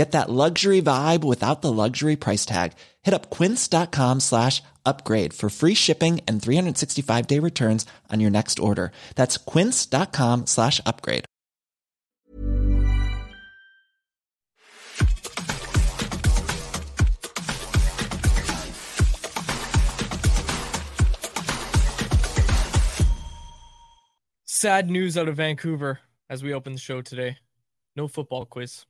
Get that luxury vibe without the luxury price tag. Hit up quince.com slash upgrade for free shipping and 365 day returns on your next order. That's quince.com slash upgrade. Sad news out of Vancouver as we open the show today. No football quiz.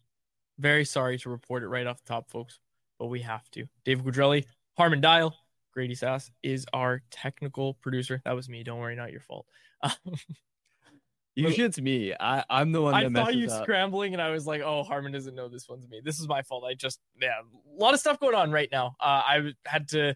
Very sorry to report it right off the top, folks, but we have to. David Quadrelli, Harman Dayal, Grady Sas is our technical producer. That was me. Don't worry, not your fault. Usually it's me. I, I'm the one I saw you up. scrambling, and I was like, "Oh, Harman doesn't know this one's me. This is my fault. I just, yeah, a lot of stuff going on right now. Uh, I had to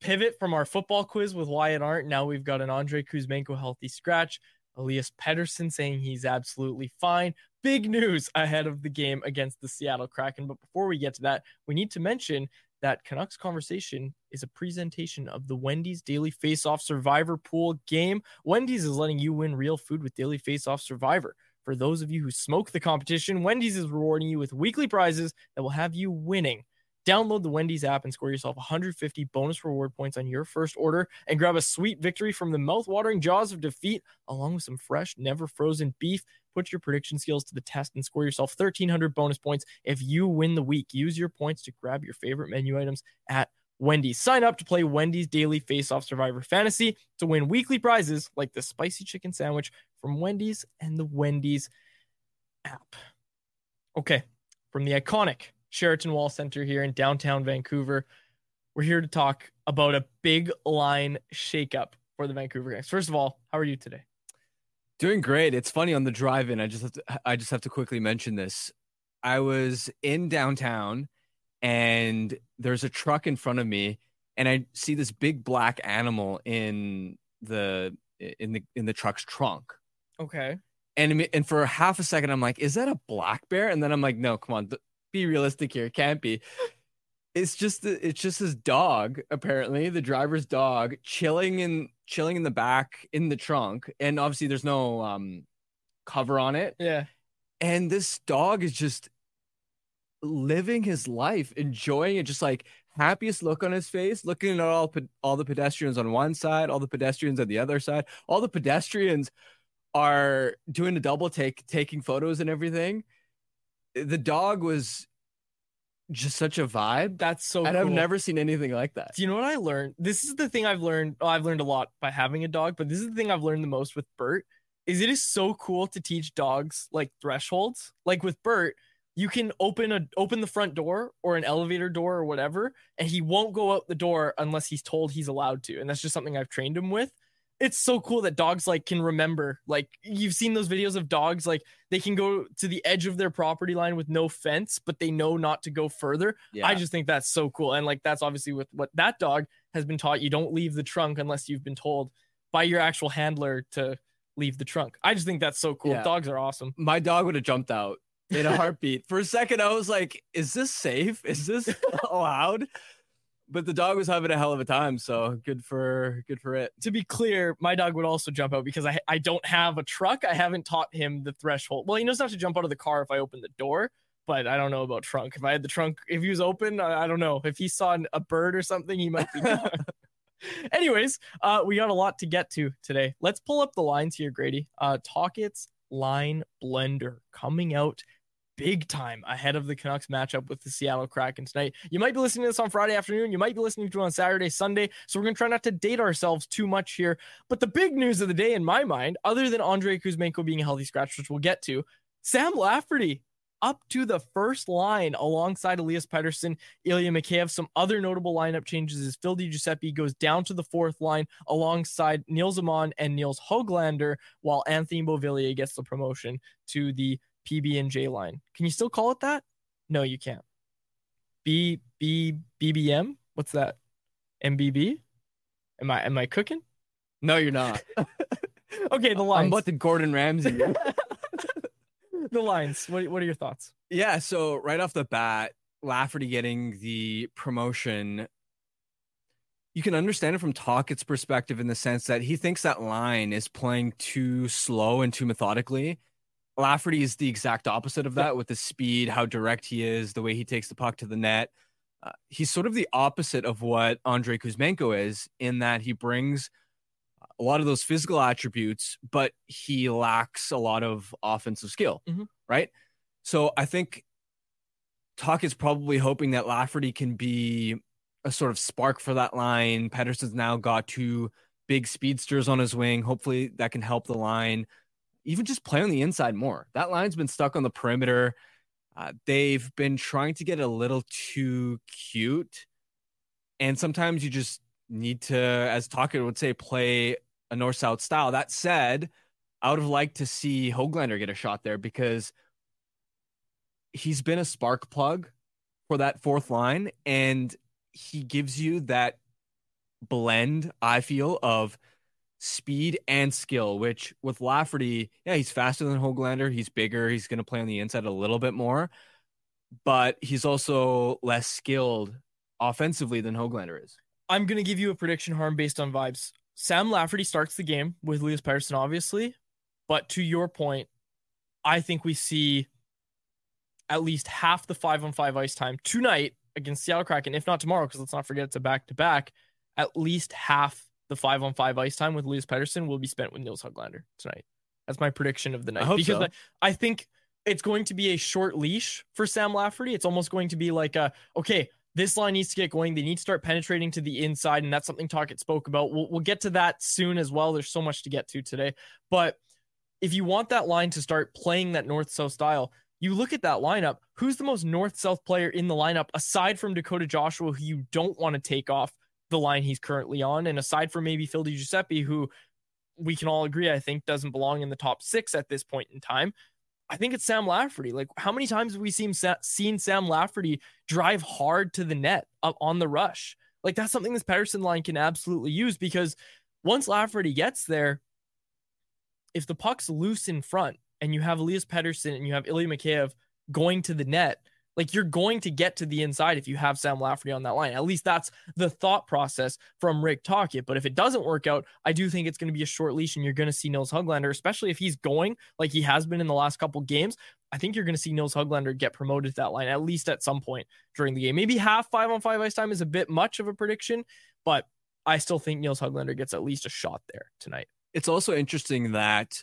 pivot from our football quiz with Wyatt Arndt. Now we've got an Andrei Kuzmenko healthy scratch. Elias Pettersson saying he's absolutely fine. Big news ahead of the game against the Seattle Kraken. But before we get to that, we need to mention that Canucks Conversation is a presentation of the Wendy's Daily Face Off Survivor Pool game. Wendy's is letting you win real food with Daily Face Off Survivor. For those of you who smoke the competition, Wendy's is rewarding you with weekly prizes that will have you winning. Download the Wendy's app and score yourself 150 bonus reward points on your first order and grab a sweet victory from the mouth-watering jaws of defeat along with some fresh, never frozen beef. Put your prediction skills to the test and score yourself 1300 bonus points if you win the week. Use your points to grab your favorite menu items at Wendy's. Sign up to play Wendy's Daily Face Off Survivor Fantasy to win weekly prizes like the spicy chicken sandwich from Wendy's and the Wendy's app. Okay, from the iconic Sheraton Wall Center here in downtown Vancouver, we're here to talk about a big line shakeup for the Vancouver Canucks. First of all, how are you today? Doing great. It's funny on the drive-in. I just have to. I just have to quickly mention this. I was in downtown, and there's a truck in front of me, and I see this big black animal in the in the in the truck's trunk. Okay. And and for half a second, I'm like, "Is that a black bear?" And then I'm like, "No, come on, be realistic here. It can't be." It's just it's just his dog. Apparently, the driver's dog chilling in chilling in the back in the trunk, and obviously there's no um cover on it. Yeah. And this dog is just living his life, enjoying it, just like happiest look on his face, looking at all all the pedestrians on one side, all the pedestrians on the other side. All the pedestrians are doing a double take, taking photos and everything. The dog was just such a vibe. That's so and I've never seen anything like that. Do you know what I learned? This is the thing I've learned. Oh, I've learned a lot by having a dog, but this is the thing I've learned the most with Bert. Is it is so cool to teach dogs like thresholds. Like with Bert, you can open a open the front door or an elevator door or whatever, and he won't go out the door unless he's told he's allowed to. And that's just something I've trained him with. It's so cool that dogs like can remember. Like you've seen those videos of dogs like they can go to the edge of their property line with no fence, but they know not to go further. Yeah. I just think that's so cool. And like that's obviously with what that dog has been taught. You don't leave the trunk unless you've been told by your actual handler to leave the trunk. I just think that's so cool. Yeah. Dogs are awesome. my dog would have jumped out in a heartbeat. For a second, I was like, is this safe? Is this allowed? But the dog was having a hell of a time. So good for good for it. To be clear, my dog would also jump out because I I don't have a truck. I haven't taught him the threshold. Well, he knows not to jump out of the car if I open the door, but I don't know about trunk. If I had the trunk, if he was open, I, I don't know. If he saw an- a bird or something, he might be. Anyways, uh, we got a lot to get to today. Let's pull up the lines here, Grady. Uh, Tocchet's line blender coming out big time ahead of the Canucks matchup with the Seattle Kraken tonight. You might be listening to this on Friday afternoon. You might be listening to it on Saturday, Sunday. So we're going to try not to date ourselves too much here. But the big news of the day, in my mind, other than Andrei Kuzmenko being a healthy scratch, which we'll get to, Sam Lafferty up to the first line alongside Elias Pettersson, Ilya Mikheyev. Some other notable lineup changes is Phil Giuseppe goes down to the fourth line alongside Nils Aman and Nils Hoglander, while Anthony Beauvillier gets the promotion to the PB and J line. Can you still call it that? No, you can't. B B BBM? What's that? MBB? Am I am I cooking? No, you're not. Okay, the lines. I'm about to Gordon Ramsay. the lines. What what are your thoughts? yeah. So right off the bat, Lafferty getting the promotion. You can understand it from Tocchet's perspective in the sense that he thinks that line is playing too slow and too methodically. Lafferty is the exact opposite of that with the speed, how direct he is, the way he takes the puck to the net. Uh, he's sort of the opposite of what Andrei Kuzmenko is in that he brings a lot of those physical attributes, but he lacks a lot of offensive skill, Mhm. right? So I think Talk is probably hoping that Lafferty can be a sort of spark for that line. Pettersson's now got two big speedsters on his wing. Hopefully that can help the line even just play on the inside more. That line's been stuck on the perimeter. Uh, they've been trying to get a little too cute. And sometimes you just need to, as Talker would say, play a north south style. That said, I would have liked to see Hoglander get a shot there because he's been a spark plug for that fourth line. And he gives you that blend, I feel, of speed and skill, which with Lafferty, yeah, he's faster than Hoglander. He's bigger. He's going to play on the inside a little bit more, but he's also less skilled offensively than Hoglander is. I'm gonna give you a prediction harm based on vibes. Sam Lafferty starts the game with Elias Pettersson, obviously, but to your point, I think we see at least half the five on five ice time tonight against Seattle Kraken, if not tomorrow, because let's not forget it's a back to back. At least half the five on five ice time with Elias Pettersson will be spent with Nils Hoglander tonight. That's my prediction of the night hope because so. I, I think it's going to be a short leash for Sam Lafferty. It's almost going to be like a okay, this line needs to get going. They need to start penetrating to the inside, and that's something Tocchet spoke about. We'll, we'll get to that soon as well. There's so much to get to today. But if you want that line to start playing that north south style, you look at that lineup. Who's the most north south player in the lineup aside from Dakota Joshua, who you don't want to take off the line he's currently on, and aside from maybe Phil Di Giuseppe, who we can all agree I think doesn't belong in the top six at this point in time. I think it's Sam Lafferty. Like, how many times have we seen seen Sam Lafferty drive hard to the net on the rush? Like, that's something this Pettersson line can absolutely use because once Lafferty gets there, if the puck's loose in front and you have Elias Pettersson and you have Ilya Mikheyev going to the net, like you're going to get to the inside if you have Sam Lafferty on that line. At least that's the thought process from Rick Tocchet. But if it doesn't work out, I do think it's going to be a short leash and you're going to see Nils Hoglander, especially if he's going like he has been in the last couple games. I think you're going to see Nils Hoglander get promoted to that line at least at some point during the game. Maybe half five on five ice time is a bit much of a prediction, but I still think Nils Hoglander gets at least a shot there tonight. It's also interesting that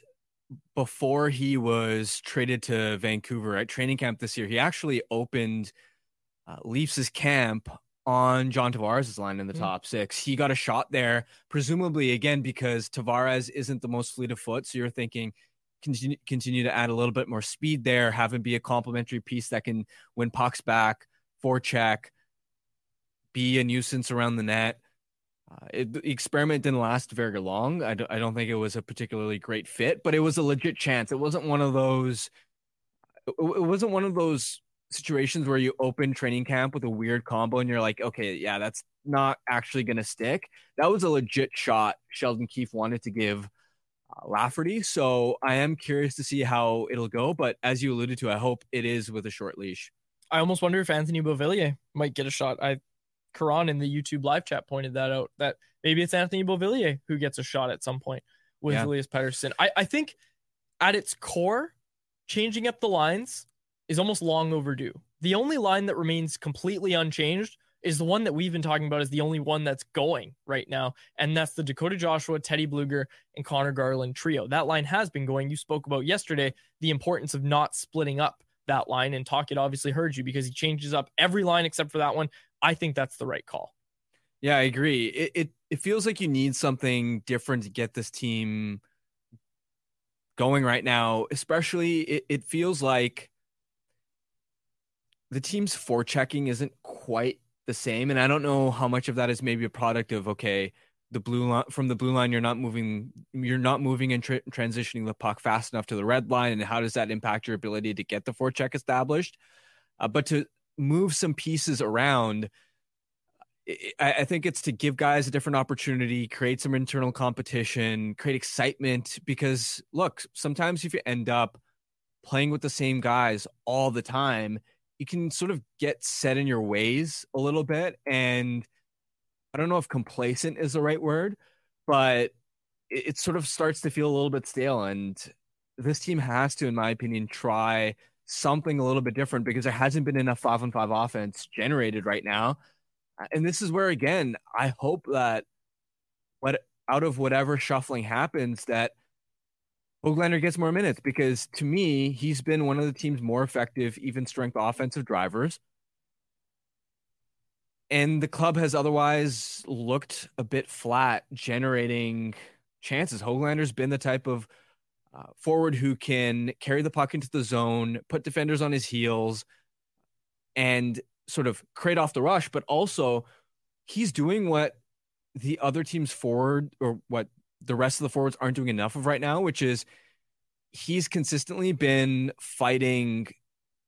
before he was traded to Vancouver at training camp this year, he actually opened uh, Leafs' camp on John Tavares' line in the Mhm. top six. He got a shot there, presumably again because Tavares isn't the most fleet of foot. So you're thinking continue continue to add a little bit more speed there, have him be a complementary piece that can win pucks back, forecheck, be a nuisance around the net. Uh, it, the experiment didn't last very long. I don't, don't think it was a particularly great fit, but it was a legit chance. It wasn't one of those. It, it wasn't one of those situations where you open training camp with a weird combo and you're like, okay, yeah, that's not actually going to stick. That was a legit shot Sheldon Keefe wanted to give uh, Lafferty. So I am curious to see how it'll go. But as you alluded to, I hope it is with a short leash. I almost wonder if Anthony Beauvillier might get a shot. I Karan in the YouTube live chat pointed that out that maybe it's Anthony Beauvillier who gets a shot at some point with yeah. Elias Pettersson. I, I think at its core, changing up the lines is almost long overdue. The only line that remains completely unchanged is the one that we've been talking about is the only one that's going right now. And that's the Dakota Joshua, Teddy Bluger, and Conor Garland trio. That line has been going. You spoke about yesterday the importance of not splitting up that line. And Tocchet obviously heard you because he changes up every line except for that one. I think that's the right call. Yeah, I agree. It, it it feels like you need something different to get this team going right now. Especially, it, it feels like the team's forechecking isn't quite the same, and I don't know how much of that is maybe a product of okay, the blue line from the blue line, you're not moving, you're not moving and tra- transitioning the puck fast enough to the red line, and how does that impact your ability to get the forecheck established? Uh, but to move some pieces around. I, think it's to give guys a different opportunity, create some internal competition, create excitement. Because look, sometimes if you end up playing with the same guys all the time, you can sort of get set in your ways a little bit. And I don't know if complacent is the right word, but it, it sort of starts to feel a little bit stale. And this team has to, in my opinion, try something a little bit different because there hasn't been enough five on five offense generated right now. And this is where again, I hope that what out of whatever shuffling happens that Hoglander gets more minutes because to me, he's been one of the team's more effective, even strength offensive drivers. And the club has otherwise looked a bit flat generating chances. Hoglander's been the type of uh, forward who can carry the puck into the zone, put defenders on his heels, and sort of create off the rush. But also, he's doing what the other team's forward or what the rest of the forwards aren't doing enough of right now, which is he's consistently been fighting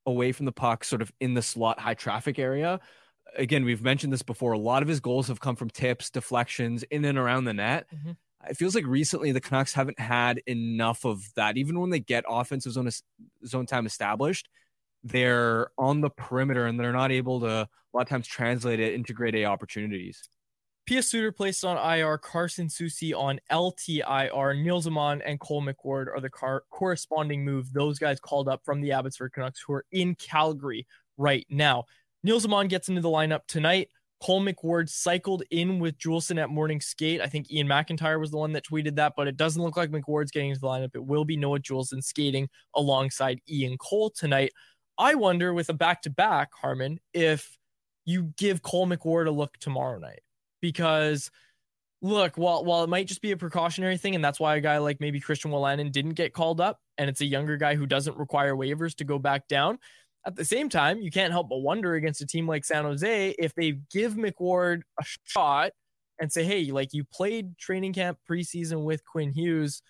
away from the puck, sort of in the slot high traffic area. Again, we've mentioned this before. A lot of his goals have come from tips, deflections in and around the net. Mm-hmm it feels like recently the Canucks haven't had enough of that. Even when they get offensive zone zone time established, they're on the perimeter and they're not able to a lot of times translate it into grade A opportunities. Pius Suter placed on IR, Carson Soucy on LTIR, Nils Aman and Cole McWard are the car- corresponding move. Those guys called up from the Abbotsford Canucks who are in Calgary right now. Nils Aman gets into the lineup tonight. Cole McWard cycled in with Juulsen at morning skate. I think Iain MacIntyre was the one that tweeted that, but it doesn't look like McWard's getting into the lineup. It will be Noah Juulsen skating alongside Ian Cole tonight. I wonder with a back to back, Harman, if you give Cole McWard a look tomorrow night. Because look, while while it might just be a precautionary thing, and that's why a guy like maybe Christian Wolanin didn't get called up, and it's a younger guy who doesn't require waivers to go back down at the same time, you can't help but wonder against a team like San Jose if they give McWard a shot and say, hey, like you played training camp preseason with Quinn Hughes.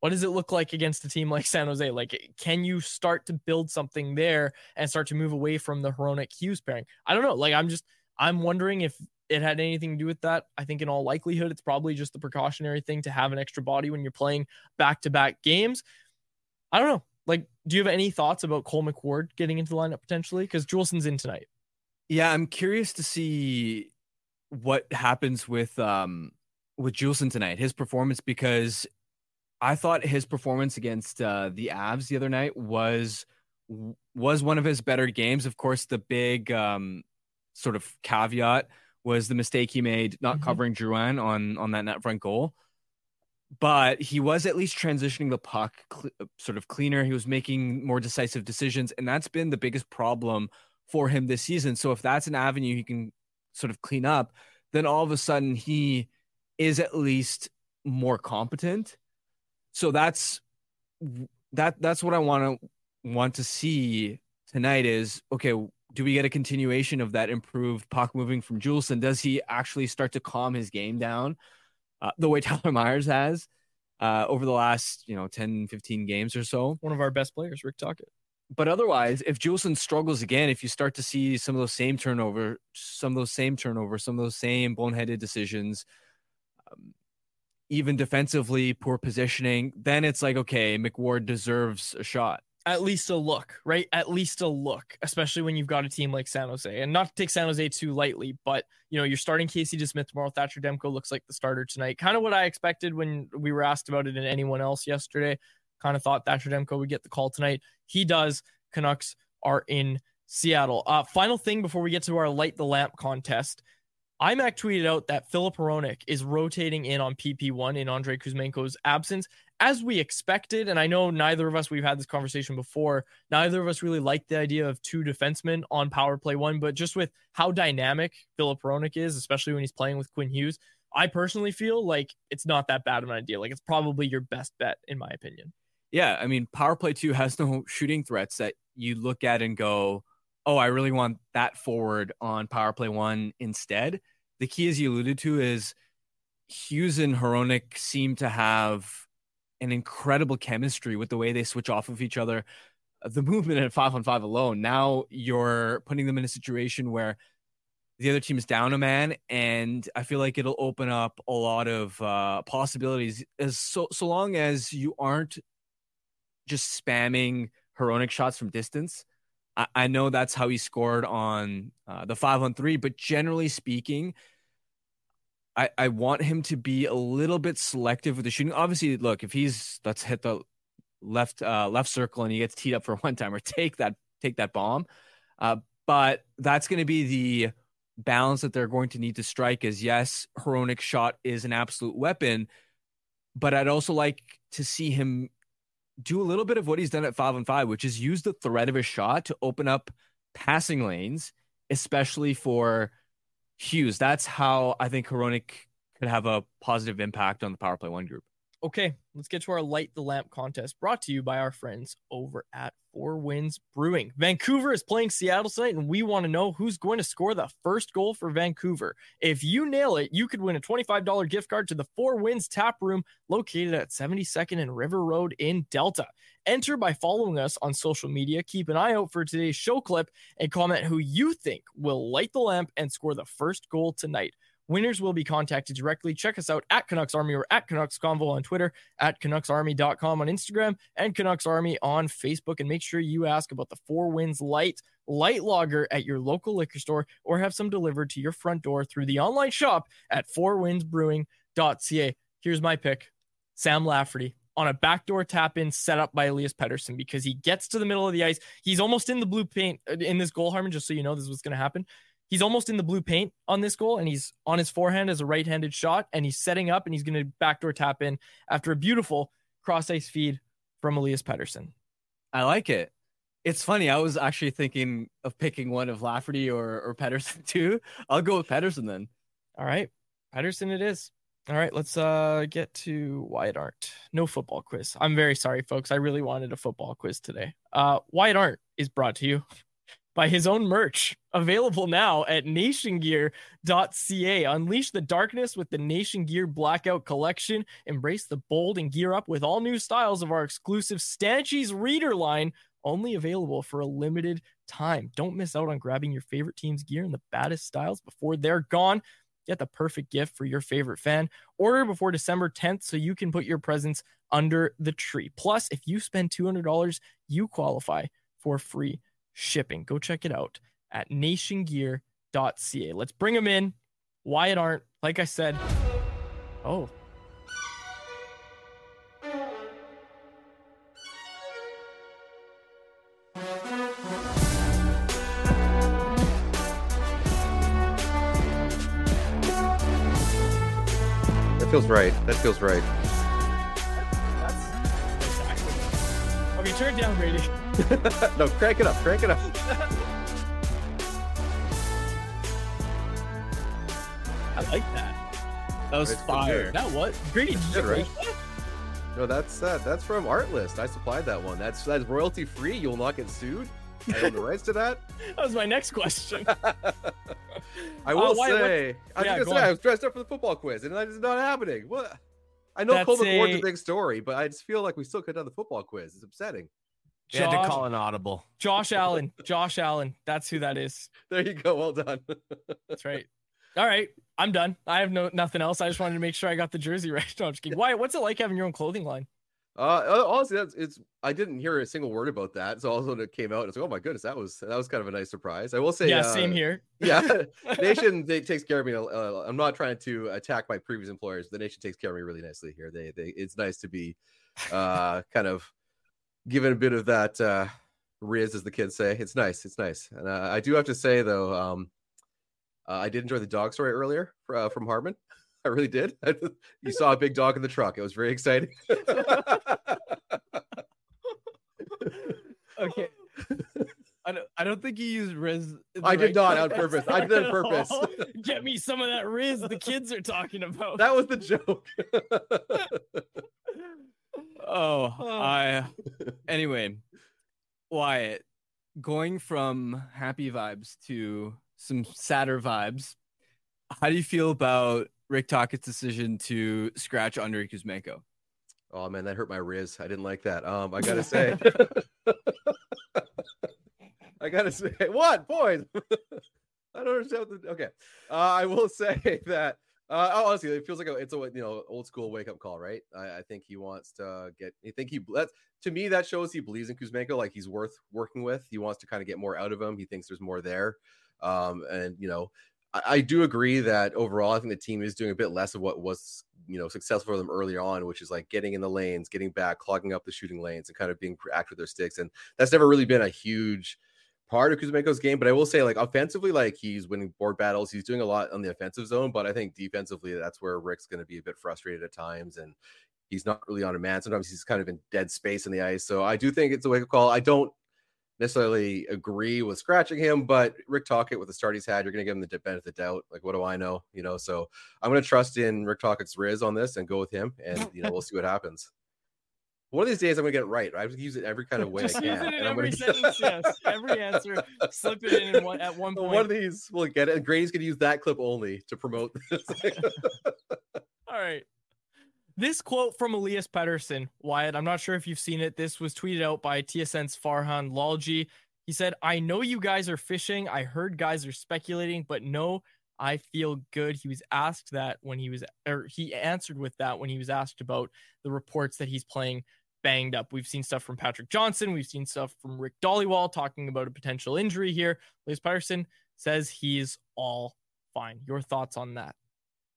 What does it look like against a team like San Jose? Like, can you start to build something there and start to move away from the Hronek Hughes pairing? I don't know. Like, I'm just, I'm wondering if it had anything to do with that. I think in all likelihood, it's probably just the precautionary thing to have an extra body when you're playing back to back games. I don't know. Like, do you have any thoughts about Cole McWard getting into the lineup potentially? Because Juulsen's in tonight. Yeah, I'm curious to see what happens with um with Juulsen tonight, his performance, because I thought his performance against uh, the Avs the other night was was one of his better games. Of course, the big um, sort of caveat was the mistake he made not mm-hmm. covering Drouin on on that net front goal but he was at least transitioning the puck cl- uh, sort of cleaner. He was making more decisive decisions, and that's been the biggest problem for him this season. So if that's an avenue he can sort of clean up, then all of a sudden he is at least more competent. So that's that that's what I want to want to see tonight is okay, do we get a continuation of that improved puck moving from Juulsen? Does he actually start to calm his game down uh, the way Tyler Myers has uh, over the last, you know, 10, 15 games or so? One of our best players, Rick Tocchet. But otherwise, if Juulsen struggles again, if you start to see some of those same turnover, some of those same turnover, some of those same boneheaded decisions, um, even defensively, poor positioning, then it's like, okay, McWard deserves a shot at least a look, right? At least a look, especially when you've got a team like San Jose. And not to take San Jose too lightly, but you know, you're starting Casey DeSmith tomorrow. Thatcher Demko looks like the starter tonight. Kind of what I expected when we were asked about it in anyone else yesterday. Kind of thought Thatcher Demko would get the call tonight. He does. Canucks are in Seattle. Uh, final thing before we get to our light the lamp contest. IMAC tweeted out that Filip Hronek is rotating in on PP1 in Andrei Kuzmenko's absence, as we expected. And I know neither of us, we've had this conversation before, neither of us really like the idea of two defensemen on power play one, but just with how dynamic Filip Hronek is, especially when he's playing with Quinn Hughes, I personally feel like it's not that bad of an idea. Like it's probably your best bet, in my opinion. Yeah. I mean, power play two has no shooting threats that you look at and go, oh, I really want that forward on power play one instead. The key, as you alluded to, is Hughes and Hronek seem to have an incredible chemistry with the way they switch off of each other. The movement at five on five alone, now you're putting them in a situation where the other team is down a man, and I feel like it'll open up a lot of uh, possibilities. As so so long as you aren't just spamming Hronek shots from distance, I, I know that's how he scored on uh, the five on three, but generally speaking, I, I want him to be a little bit selective with the shooting. Obviously, look, if he's let's hit the left uh, left circle and he gets teed up for one time or take that take that bomb. Uh, but that's going to be the balance that they're going to need to strike. Is yes, Hronek's shot is an absolute weapon, but I'd also like to see him do a little bit of what he's done at five and five, which is use the threat of his shot to open up passing lanes, especially for Hughes. That's how I think Hronek could have a positive impact on the power play one group. Okay, let's get to our light the lamp contest brought to you by our friends over at Four Winds Brewing. Vancouver is playing Seattle tonight, and we want to know who's going to score the first goal for Vancouver. If you nail it, you could win a $25 gift card to the Four Winds Tap Room located at 72nd and River Road in Delta. Enter by following us on social media. Keep an eye out for today's show clip and comment who you think will light the lamp and score the first goal tonight. Winners will be contacted directly. Check us out at Canucks Army or at Canucks Convo on Twitter, at CanucksArmy.com on Instagram, and Canucks Army on Facebook. And make sure you ask about the Four Winds Light Light Lager at your local liquor store or have some delivered to your front door through the online shop at fourwindsbrewing.ca. Here's my pick Sam Lafferty on a backdoor tap in set up by Elias Pettersson because he gets to the middle of the ice. He's almost in the blue paint uh, in this goal, Harman, just so you know this is what's going to happen. He's almost in the blue paint on this goal, and he's on his forehand as a right handed shot, and he's setting up and he's going to backdoor tap in after a beautiful cross ice feed from Elias Pettersson. I like it. It's funny. I was actually thinking of picking one of Lafferty or, or Pettersson too. I'll go with Pettersson then. All right. Pettersson it is. All right, let's uh get to Wyatt Arndt. No football quiz. I'm very sorry, folks. I really wanted a football quiz today. Uh Wyatt Arndt is brought to you by his own merch, available now at nationgear.ca. Unleash the darkness with the Nation Gear Blackout Collection. Embrace the bold and gear up with all new styles of our exclusive Stanchies Reader line, only available for a limited time. Don't miss out on grabbing your favorite team's gear in the baddest styles before they're gone. Get the perfect gift for your favorite fan. Order before December 10th so you can put your presents under the tree. Plus, if you spend $200, you qualify for free shipping. Go check it out at nationgear.ca. Let's bring them in. Wyatt Arndt, like I said. Oh. That feels right. That feels right. Okay, turn it down, Brady. no, crank it up, crank it up. I like that. That was Right, fire. That what? You right? No, that's uh, that's from Artlist. I supplied that one. That's that's royalty free. You'll not get sued. I own the rights to that. That was my next question. I will Uh, why- what- say, I was yeah, gonna go say on. I was dressed up for the football quiz, and that is not happening. What? I know That's Cole McWard's a a- big story, but I just feel like we still could have done the football quiz. It's upsetting. You had to call an audible. Josh Allen. Josh Allen. That's who that is. There you go. Well done. That's right. All right. I'm done. I have no nothing else. I just wanted to make sure I got the jersey right. No, I'm just kidding. Why? What's it like having your own clothing line? Uh, honestly, that's it's. I didn't hear a single word about that. So also when it came out, it's like, oh my goodness, that was that was kind of a nice surprise. I will say, yeah, uh, same here. Yeah, Nation they, takes care of me. Uh, I'm not trying to attack my previous employers. The Nation takes care of me really nicely here. They, they, it's nice to be, uh, kind of given a bit of that uh, riz, as the kids say. It's nice. It's nice. And uh, I do have to say though, um, uh, I did enjoy the dog story earlier uh, from Harman. I really did. you saw a big dog in the truck. It was very exciting. Okay. I don't, I don't think he used Riz. I did right not on purpose. I did on purpose. Get me some of that Riz the kids are talking about. that was the joke. Oh, I. Anyway, Wyatt, going from happy vibes to some sadder vibes. How do you feel about Rick Tocchet's decision to scratch Andrei Kuzmenko? Oh man, that hurt my riz. I didn't like that. Um, I gotta say, I gotta say, what boys? I don't understand. What the, okay, uh, I will say that. Uh, oh, honestly, it feels like a, it's a you know old school wake up call, right? I, I think he wants to get. I think he that's to me that shows he believes in Kuzmenko, like he's worth working with. He wants to kind of get more out of him. He thinks there's more there, um, and you know, I, I do agree that overall, I think the team is doing a bit less of what was you know successful for them early on, which is like getting in the lanes, getting back, clogging up the shooting lanes, and kind of being active with their sticks. And that's never really been a huge part of Kuzmenko's game. But I will say, like offensively, like he's winning board battles. He's doing a lot on the offensive zone. But I think defensively, that's where Rick's going to be a bit frustrated at times, and he's not really on a man. Sometimes he's kind of in dead space in the ice. So I do think it's a wake up call. I don't necessarily agree with scratching him, but Rick Tocchet with the start he's had, you're going to give him the benefit of the doubt. Like, what do I know? You know, so I'm going to trust in Rick Tocchet's Riz on this and go with him, and you know, we'll see what happens. One of these days, I'm going to get it right. I have to use it every kind of way Just I use can. it in and I'm every gonna- sentence. Yes, every answer. Slip it in, one, at one point. One of these will get it. And Grady's going to use that clip only to promote this. All right. This quote from Elias Pettersson, Wyatt, I'm not sure if you've seen it. This was tweeted out by TSN's Farhan Lalji. He said, I know you guys are fishing. I heard guys are speculating, but no, I feel good. He was asked that when he was, or he answered with that when he was asked about the reports that he's playing banged up. We've seen stuff from Patrick Johnston. We've seen stuff from Rick Dhaliwal talking about a potential injury here. Elias Pettersson says he's all fine. Your thoughts on that?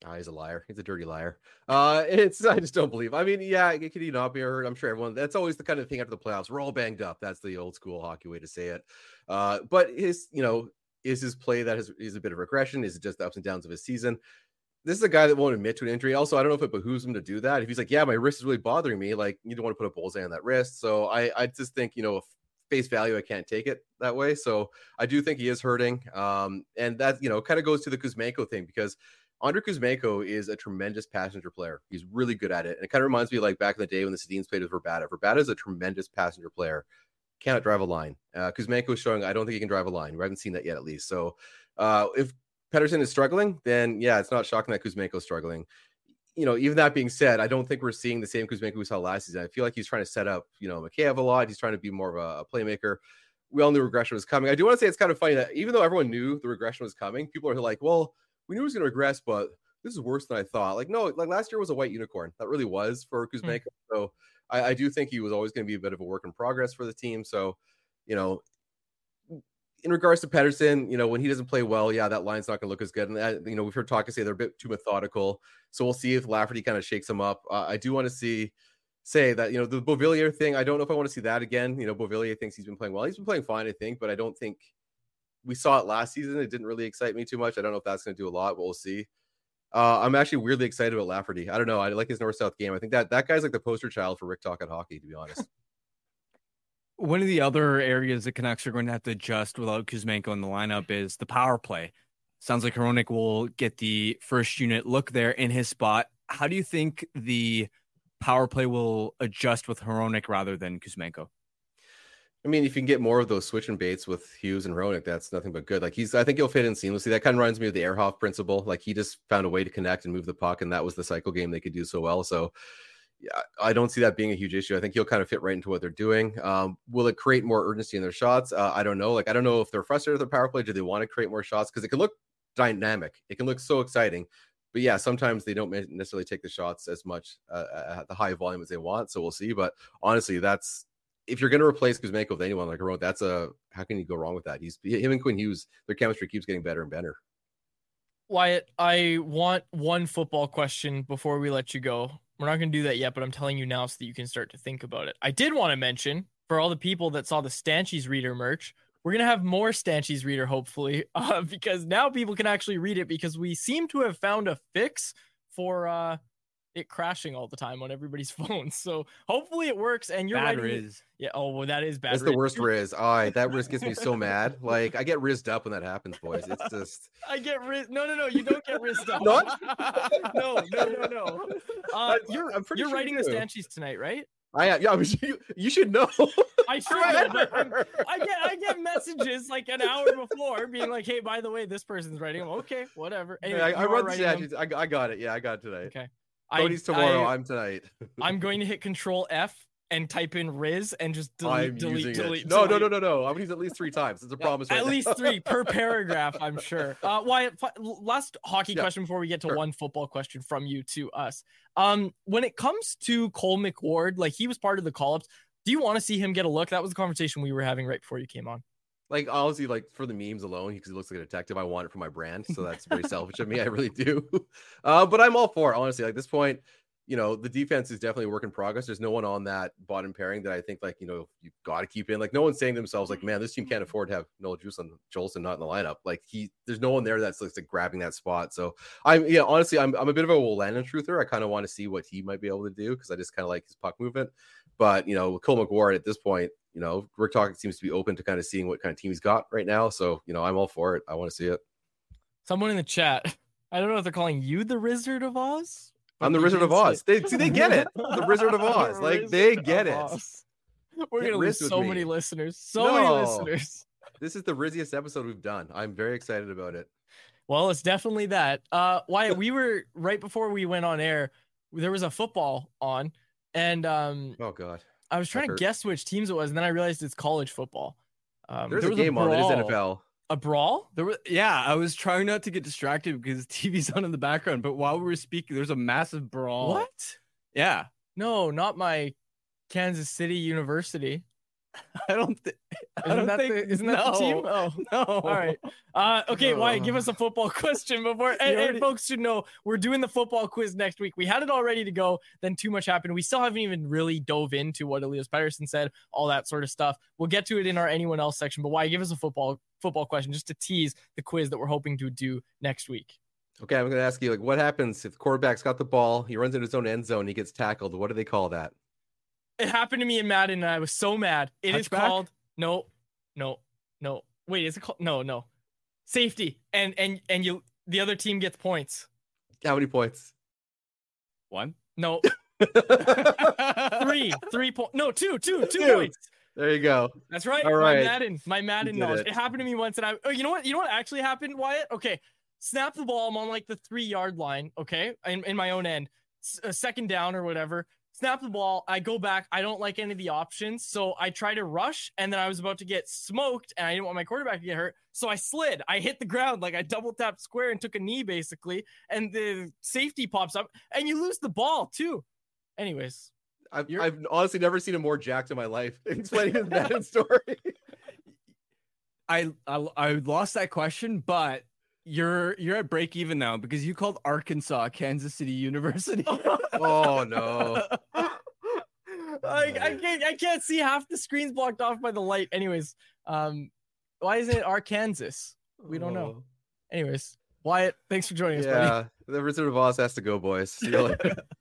Oh, he's a liar. He's a dirty liar. Uh, it's I just don't believe. I mean, yeah, it could he not be hurt? I'm sure everyone. That's always the kind of thing after the playoffs. We're all banged up. That's the old school hockey way to say it. Uh, but his, you know, is his play that is is a bit of regression? Is it just the ups and downs of his season? This is a guy that won't admit to an injury. Also, I don't know if it behooves him to do that. If he's like, yeah, my wrist is really bothering me, like you don't want to put a bullseye on that wrist. So I, I just think, you know, face value, I can't take it that way. So I do think he is hurting. Um, and that, you know, kind of goes to the Kuzmenko thing because Andrei Kuzmenko is a tremendous passenger player. He's really good at it. And it kind of reminds me like back in the day when the Sedins played with Vrbata. Vrbata is a tremendous passenger player. Cannot drive a line. Uh, Kuzmenko is showing I don't think he can drive a line. We haven't seen that yet, at least. So uh, if Pettersson is struggling, then yeah, it's not shocking that Kuzmenko is struggling. You know, even that being said, I don't think we're seeing the same Kuzmenko we saw last season. I feel like he's trying to set up, you know, Mikheyev a lot. He's trying to be more of a, a playmaker. We all knew regression was coming. I do want to say it's kind of funny that even though everyone knew the regression was coming, people are like, well, we knew he was going to regress, but this is worse than I thought. Like, no, like last year was a white unicorn. That really was for hmm. Kuzmenko. So I, I do think he was always going to be a bit of a work in progress for the team. So, you know, in regards to Pettersson, you know, when he doesn't play well, yeah, that line's not going to look as good. And that, you know, we've heard talk say they're a bit too methodical. So we'll see if Lafferty kind of shakes them up. Uh, I do want to see say that you know the Beauvillier thing. I don't know if I want to see that again. You know, Beauvillier thinks he's been playing well. He's been playing fine, I think, but I don't think we saw it last season. It didn't really excite me too much. I don't know if that's going to do a lot, but we'll see. Uh, I'm actually weirdly excited about Lafferty. I don't know. I like his north south game. I think that that guy's like the poster child for Rick Tocchet hockey, to be honest. One of the other areas the Canucks are going to have to adjust without Kuzmenko in the lineup is the power play. Sounds like Hronek will get the first unit look there in his spot. How do you think the power play will adjust with Hronek rather than Kuzmenko? I mean, if you can get more of those switch and baits with Hughes and Hronek, that's nothing but good. Like he's, I think he'll fit in seamlessly. That kind of reminds me of the Ehrhoff principle. Like he just found a way to connect and move the puck, and that was the cycle game they could do so well. So, I don't see that being a huge issue. I think he'll kind of fit right into what they're doing. Um, will it create more urgency in their shots? Uh, I don't know. Like I don't know if they're frustrated with their power play. Do they want to create more shots? Because it can look dynamic. It can look so exciting. But yeah, sometimes they don't necessarily take the shots as much uh, at the high volume as they want. So we'll see. But honestly, that's if you're going to replace Kuzmenko with anyone like Hronek, that's a how can you go wrong with that? He's him and Quinn Hughes, their chemistry keeps getting better and better. Wyatt, I want one football question before we let you go. We're not going to do that yet, but I'm telling you now so that you can start to think about it. I did want to mention for all the people that saw the Stanchies reader merch, we're gonna have more Stanchies reader hopefully, uh, because now people can actually read it because we seem to have found a fix for uh, it crashing all the time on everybody's phones. So hopefully it works. And you're bad writing, Riz. yeah. Oh, well, that is bad. That's the worst Riz. Oh, that Riz gets me so mad. Like I get rizzed up when that happens, boys. It's just I get riz. No, no, no. You don't get rizzed up. Not? no, no, no, no. Uh, you're I'm pretty you're sure writing you the. Stanchies tonight, right? I am. yeah, I mean, you, you should know. I should know, I'm- I get I get messages like an hour before being like, "Hey, by the way, this person's writing." I'm okay, whatever. Anyway, I, I run the statutes. I, got- I got it. Yeah, I got it tonight. Okay. Cody's tomorrow. I, I, am tonight. I'm going to hit Control F and type in Riz and just delete, I'm delete, using delete. it. No, no, delete. no, no, no. I'm gonna use at least three times. It's a promise. Right At now. least three per paragraph, I'm sure. Uh, Wyatt, last hockey Yeah, question before we get to sure. one football question from you to us. Um, when it comes to Cole McWard, like he was part of the call ups. Do you want to see him get a look? That was the conversation we were having right before you came on. Like obviously like for the memes alone, because he looks like a detective. I want it for my brand, so that's very selfish of me. I really do. Uh, but I'm all for it. Honestly, like this point, you know, the defense is definitely a work in progress. There's no one on that bottom pairing that I think like you know you got to keep in. Like no one's saying to themselves like, man, this team can't afford to have Noel Juice on Jolson not in the lineup. Like he, there's no one there that's like, grabbing that spot. So I'm yeah, honestly, I'm I'm a bit of a Landon truther. I kind of want to see what he might be able to do because I just kind of like his puck movement. But you know, with Cole McWard at this point, you know, Rick Talk seems to be open to kind of seeing what kind of team he's got right now. So you know, I'm all for it. I want to see it. Someone in the chat, I don't know if they're calling you the Wizard of Oz. I'm the Wizard of Oz. They see they get it. The Wizard of Oz. Like they get it. Oz. We're Get gonna lose so me. many listeners. So many listeners. This is the rizziest episode we've done. I'm very excited about it. Well, it's definitely that. Uh, Wyatt, we were right before we went on air. There was a football on, and um, Oh god. I was trying to guess which teams it was, and then I realized it's college football. Um, There's there a was game on that is. NFL. A brawl? There was, yeah, I was trying not to get distracted because TV's on in the background. But while we were speaking, there's a massive brawl. What? Yeah, No, not my Kansas City University. I don't. Th- I Isn't don't that think. the, isn't that the team? Oh, No. all right. Uh, okay, Wyatt, give us a football question before. And, and folks should know we're doing the football quiz next week. We had it all ready to go, then too much happened. We still haven't even really dove into what Elias Pettersson said, all that sort of stuff. We'll get to it in our anyone else section. But Wyatt, give us a football football question just to tease the quiz that we're hoping to do next week. Okay, I'm gonna ask you like what happens if the quarterback's got the ball, he runs into his own end zone, he gets tackled. What do they call that? It happened to me in Madden, and I was so mad. It is Touchback? called no, no, no. Wait, is it called no, no? Safety, and and and you the other team gets points. How many points? One. No, three, three point. No, two, two, two Two. points. There you go. That's right. All My. Madden, my Madden knowledge. it. It. happened to me once, and I. Oh, you know what? You know what actually happened, Wyatt? Okay, snap the ball. I'm on like the three yard line. Okay, in, in my own end, S- a second down or whatever. Snap the ball. I go back. I don't like any of the options, so I try to rush, and then I was about to get smoked, and I didn't want my quarterback to get hurt, so I slid. I hit the ground like I double tapped square and took a knee basically, and the safety pops up, and you lose the ball too. Anyways, I've, You're- I've honestly never seen him more jacked in my life explaining his Madden story. I, I I lost that question, but you're you're at break even now because you called Arkansas Kansas City University. oh no. I, I can't I can't see half the screen's blocked off by the light. Anyways, um, why isn't it Arkansas? We don't know. Anyways, Wyatt, thanks for joining us, buddy. Yeah, the Wizard of Oz has to go, boys.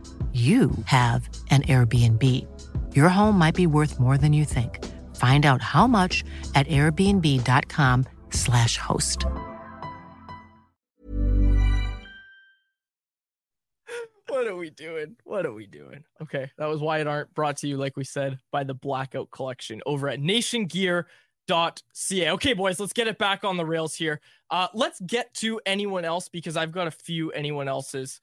you have an Airbnb. Your home might be worth more than you think. Find out how much at airbnb.com/slash host. what are we doing? What are we doing? Okay, that was Wyatt Arndt brought to you, like we said, by the Blackout Collection over at nationgear.ca. Okay, boys, let's get it back on the rails here. Uh, let's get to anyone else because I've got a few anyone else's.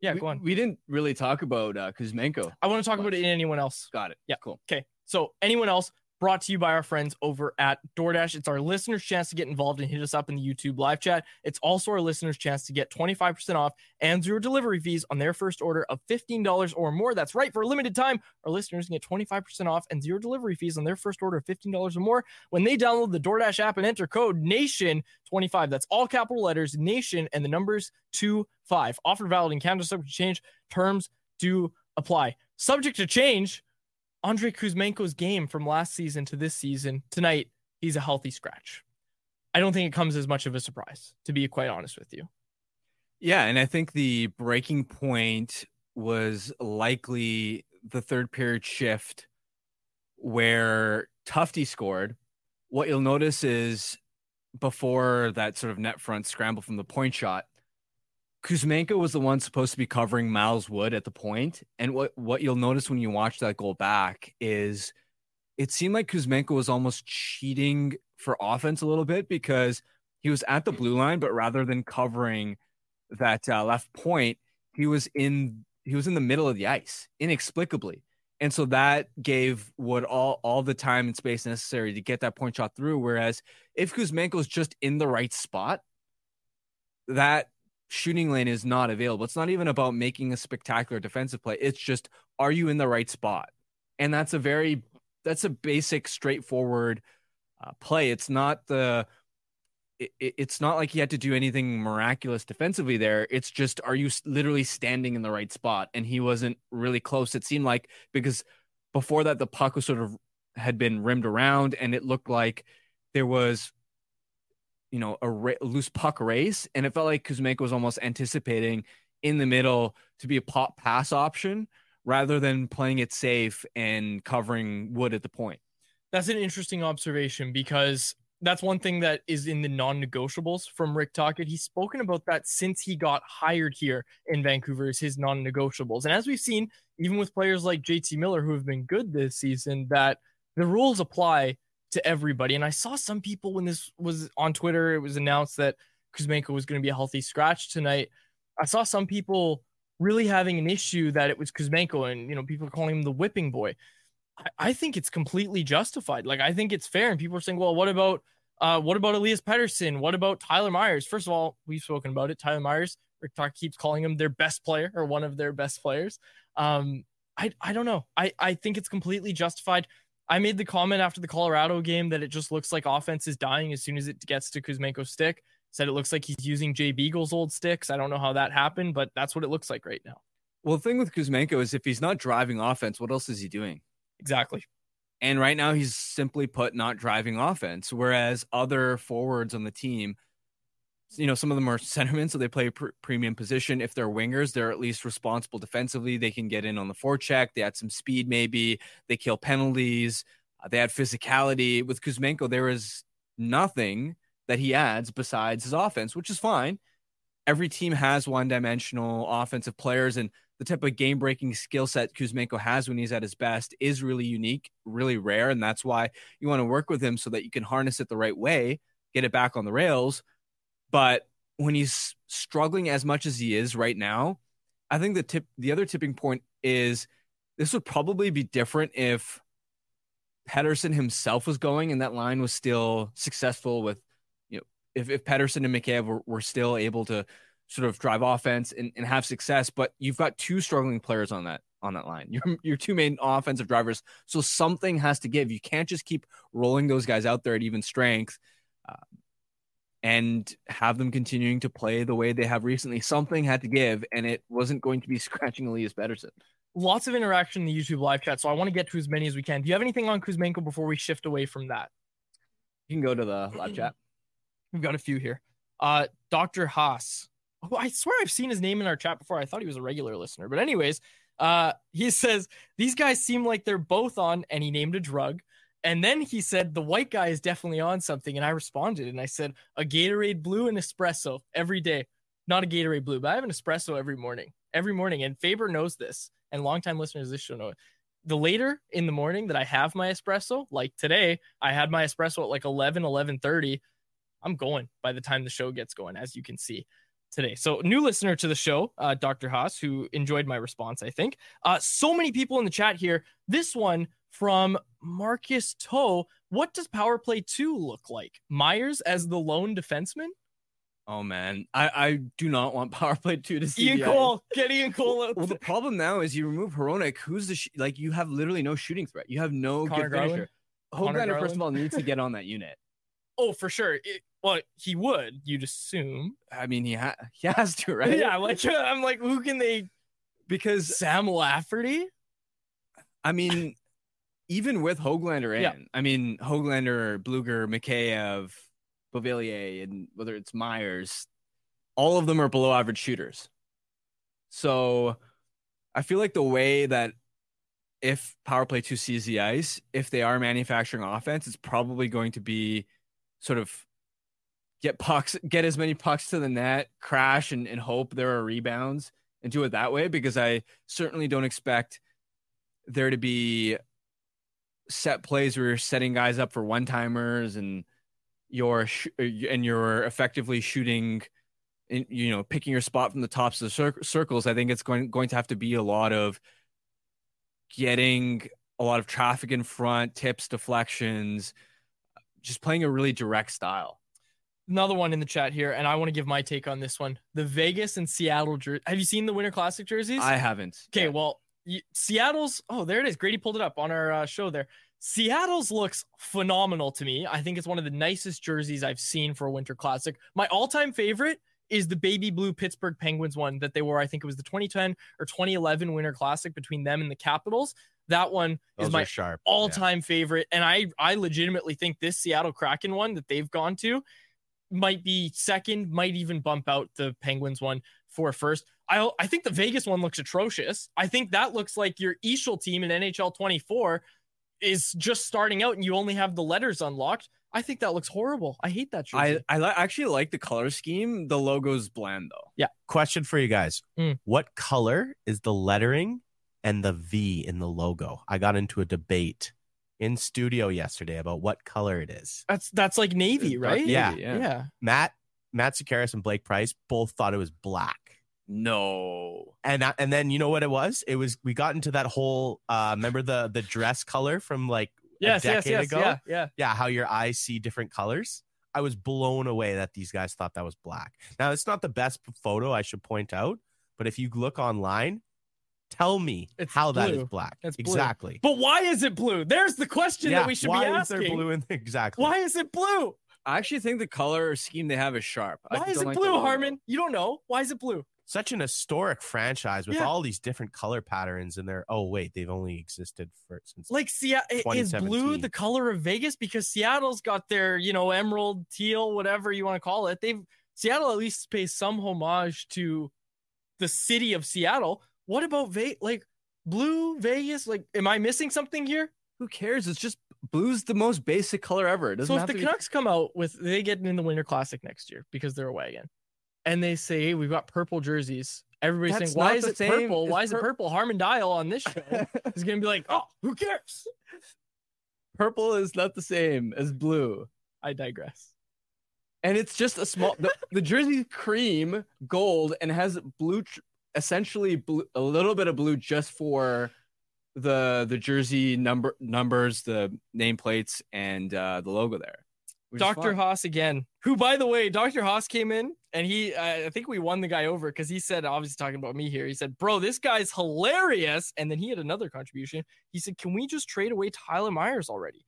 Yeah, we, go on. We didn't really talk about uh, Kuzmenko. I want to talk about it in anyone else. Got it. Yeah. Cool. Okay. So anyone else brought to you by our friends over at DoorDash. It's our listeners' chance to get involved and hit us up in the YouTube live chat. It's also our listeners' chance to get 25% off and zero delivery fees on their first order of $15 or more. That's right. For a limited time, our listeners can get 25% off and zero delivery fees on their first order of $15 or more when they download the DoorDash app and enter code NATION25. That's all capital letters, NATION, and the numbers 25. Offer valid in Canada, subject to change. Terms do apply. Subject to change. Andrei Kuzmenko's game from last season to this season tonight, he's a healthy scratch. I don't think it comes as much of a surprise, to be quite honest with you. Yeah, and I think the breaking point was likely the third period shift where Tufty scored. What you'll notice is before that sort of net front scramble from the point shot, Kuzmenko was the one supposed to be covering Miles Wood at the point. And what, what you'll notice when you watch that goal back is it seemed like Kuzmenko was almost cheating for offense a little bit because he was at the blue line, but rather than covering that uh, left point, he was in he was in the middle of the ice inexplicably. And so that gave Wood all all the time and space necessary to get that point shot through. Whereas if Kuzmenko is just in the right spot, that shooting lane is not available. It's not even about making a spectacular defensive play. It's just are you in the right spot? And that's a very that's a basic straightforward uh, play. It's not the it, it's not like he had to do anything miraculous defensively there. It's just are you literally standing in the right spot? And he wasn't really close. It seemed like because before that the puck was sort of had been rimmed around and it looked like there was you know, a ra- loose puck race. And it felt like Kuzmenko was almost anticipating in the middle to be a pop pass option rather than playing it safe and covering Wood at the point. That's an interesting observation because that's one thing that is in the non-negotiables from Rick Tocchet. He's spoken about that since he got hired here in Vancouver is his non-negotiables. And as we've seen, even with players like JT Miller who have been good this season, that the rules apply to everybody. And I saw some people when this was on Twitter, it was announced that Kuzmenko was going to be a healthy scratch tonight. I saw some people really having an issue that it was Kuzmenko and, you know, people calling him the whipping boy. I, I think it's completely justified. Like, I think it's fair. And people are saying, well, what about, uh, what about Elias Pettersson? What about Tyler Myers? First of all, we've spoken about it. Tyler Myers, Rick Talk keeps calling him their best player or one of their best players. Um, I, I don't know. I, I think it's completely justified. I made the comment after the Colorado game that it just looks like offense is dying as soon as it gets to Kuzmenko's stick. Said it looks like he's using Jay Beagle's old sticks. I don't know how that happened, but that's what it looks like right now. Well, the thing with Kuzmenko is if he's not driving offense, what else is he doing? Exactly. And right now he's simply put not driving offense, whereas other forwards on the team, you know, some of them are centermen, so they play a pr- premium position. If they're wingers, they're at least responsible defensively. They can get in on the forecheck. They add some speed, maybe. They kill penalties. Uh, they add physicality. With Kuzmenko, there is nothing that he adds besides his offense, which is fine. Every team has one dimensional offensive players, and the type of game breaking skill set Kuzmenko has when he's at his best is really unique, really rare. And that's why you want to work with him so that you can harness it the right way, get it back on the rails. But when he's struggling as much as he is right now, I think the tip, the other tipping point is this would probably be different if Pettersson himself was going and that line was still successful with, you know, if, if Pettersson and Mikheyev were, were still able to sort of drive offense and, and have success, but you've got two struggling players on that on that line. Your your two main offensive drivers. So something has to give. You can't just keep rolling those guys out there at even strength. Uh, and have them continuing to play the way they have recently. Something had to give, and it wasn't going to be scratching Elias Pettersson. Lots of interaction in the YouTube live chat, so I want to get to as many as we can. Do you have anything on Kuzmenko before we shift away from that? You can go to the live chat. We've got a few here. Uh, Dr. Haas. Oh, I swear I've seen his name in our chat before. I thought he was a regular listener, but anyways, uh, he says these guys seem like they're both on, and he named a drug. And then he said the white guy is definitely on something, and I responded and I said a Gatorade Blue and espresso every day. Not a Gatorade Blue, but I have an espresso every morning, every morning. And Faber knows this, and longtime listeners of this show know it. The later in the morning that I have my espresso, like today, I had my espresso at like 11, 11.30. I'm going by the time the show gets going, as you can see today. So, new listener to the show, uh, Dr. Haas, who enjoyed my response, I think. Uh, so many people in the chat here. This one from Marcus Toe. What does Power Play 2 look like? Myers as the lone defenseman? Oh man, I, I do not want Power Play 2 to see Ian Cole, get Ian Cole out. Well, the problem now is you remove Hronek, who's the sh- like you have literally no shooting threat. You have no Conor good Garland? finisher. Connor Hoglander, first of all, needs to get on that unit. Oh, for sure. It, well, he would, you'd assume. I mean, he ha- he has to, right? Yeah, like I'm like, who can they? because Sam Lafferty? I mean, even with Hoglander in, Yeah. I mean, Hoglander, Blueger, Mikheyev, Beauvillier, and whether it's Myers, all of them are below average shooters. So I feel like the way that if power play two sees the ice, if they are manufacturing offense, it's probably going to be sort of get pucks, get as many pucks to the net, crash and, and hope there are rebounds and do it that way because I certainly don't expect there to be set plays where you're setting guys up for one timers and you're sh- uh, and you're effectively shooting in, you know picking your spot from the tops of the cir- circles i think it's going going to have to be a lot of getting a lot of traffic in front tips deflections just playing a really direct style Another one in the chat here, and I want to give my take on this one. The Vegas and Seattle jer- Have you seen the Winter Classic jerseys? i haven't Okay, yet. well, Seattle's. Oh, there it is. Grady pulled it up on our uh, show there. Seattle's looks phenomenal to me. I think it's one of the nicest jerseys I've seen for a Winter Classic. My all-time favorite is the baby blue Pittsburgh Penguins one that they wore. I think it was the 2010 or 2011 Winter Classic between them and the Capitals. That one Those is my sharp. all-time favorite, and I I legitimately think this Seattle Kraken one that they've gone to might be second, might even bump out the Penguins one for first. I I think the Vegas one looks atrocious. I think that looks like your EASHL team in NHL 24 is just starting out and you only have the letters unlocked. I think that looks horrible. I hate that i jersey. i li- actually like the color scheme the logo's bland though Yeah. Question for you guys: Mm. What color is the lettering and the V in the logo? I got into a debate in studio yesterday about what color it is. that's that's like navy, Dark right? navy, Yeah. yeah. yeah Matt Matt Sekeres and Blake Price both thought it was black. No And I, and then you know what it was? It was we got into that whole uh remember the the dress color from like Yes, a decade yes. ago? Yeah, yeah. yeah, how your eyes see different colors. I was blown away that these guys thought that was black. Now, it's not the best photo, I should point out, but if you look online, tell me It's how that is black. It's blue. exactly. But why is it blue? There's the question yeah, that we should why be is asking. there blue in exactly? Why is it blue? i actually think the color scheme they have is sharp Why is it like blue. Harman? You don't know. Why is it blue? Such an historic franchise with Yeah. all these different color patterns in there. Oh wait, they've only existed for since Like Seattle is blue the color of Vegas because Seattle's got their, you know, emerald, teal, whatever you want to call it. They've Seattle at least pays some homage to the city of Seattle. What about Ve- like blue Vegas? Like, am I missing something here? who cares it's just blue's the most basic color ever it doesn't So if have the to be Canucks come out with they get in the Winter Classic next year because they're a wagon, and they say hey, we've got purple jerseys. Everybody's That's saying, why is it same- purple? it's Why is it purple? Harman Dayal on this show is gonna be like, oh, who cares? purple is not the same as blue I digress. and it's just a small the, the jersey cream gold and has blue essentially blue, a little bit of blue just for the the jersey number numbers, the nameplates, and uh, the logo there. Dr. Haas again, who, by the way, Dr. Haas came in and he, uh, I think we won the guy over because he said, obviously talking about me here, he said, Bro, this guy's hilarious. And then he had another contribution. He said, Can we just trade away Tyler Myers already?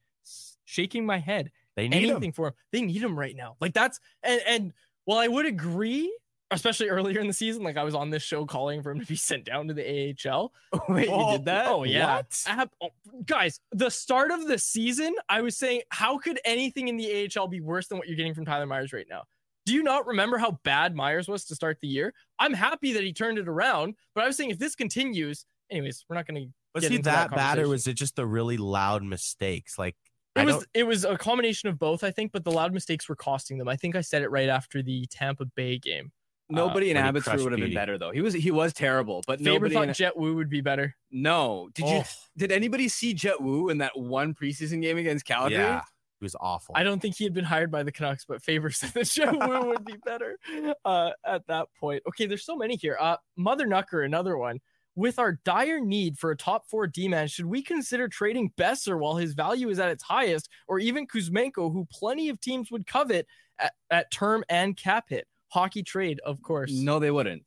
Shaking my head. They need Anything him. for him. They need him right now. Like that's, and, and well, I would agree, especially earlier in the season. Like I was on this show calling for him to be sent down to the AHL. Wait, Oh, you did that? Oh yeah, What? Ab- oh, guys. The start of the season, I was saying, how could anything in the AHL be worse than what you're getting from Tyler Myers right now? Do you not remember how bad Myers was to start the year? I'm happy that he turned it around, but I was saying if this continues, anyways, we're not going to. Was get he into that, that bad, or was it just the really loud mistakes? Like It I was don't- it was a combination of both, I think, but the loud mistakes were costing them. I think I said it right after the Tampa Bay game. Uh, nobody in Abbotsford would have been better though. He was he was terrible, but Faber nobody. thought In, Jett Woo would be better. no, did you? Oh. Did anybody see Jett Woo in that one preseason game against Calgary? yeah, he was awful. I don't think he had been hired by the Canucks, but Faber said that Joe Wu would be better uh, at that point. Okay, there's so many here. Uh, Mother Nucker, another one. With our dire need for a top four D man, should we consider trading Boeser while his value is at its highest, or even Kuzmenko, who plenty of teams would covet at, at term and cap hit? Hockey trade, of course. No, they wouldn't.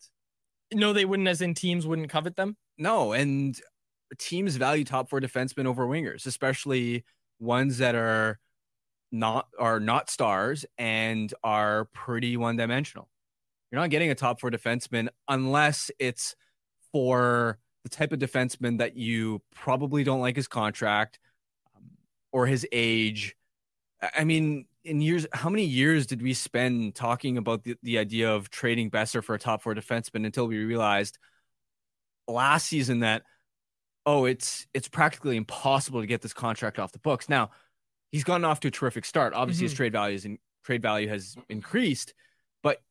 no, they wouldn't, as in teams wouldn't covet them. No, and teams value top four defensemen over wingers, especially ones that are not are not stars and are pretty one dimensional. You're not getting a top four defenseman unless it's for the type of defenseman that you probably don't like his contract um, or his age. I- mean, in years, how many years did we spend talking about the, the idea of trading Boeser for a top four defenseman until we realized last season that oh it's it's practically impossible to get this contract off the books now he's gotten off to a terrific start obviously his Mhm. trade value is in, trade value has increased but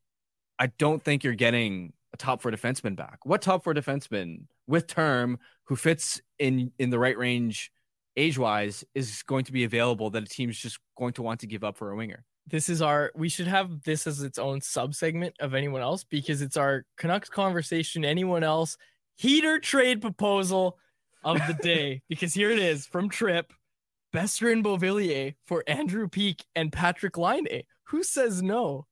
i don't think you're getting a top four defenseman back what top four defenseman with term who fits in in the right range age wise is going to be available that a team's just going to want to give up for a winger this is our we should have this as its own sub segment of anyone else because it's our Canucks conversation. Anyone else heater trade proposal of the day because here it is from Trip Boeser and Beauvillier for Andrew Peeke and Patrik Laine. Who says no?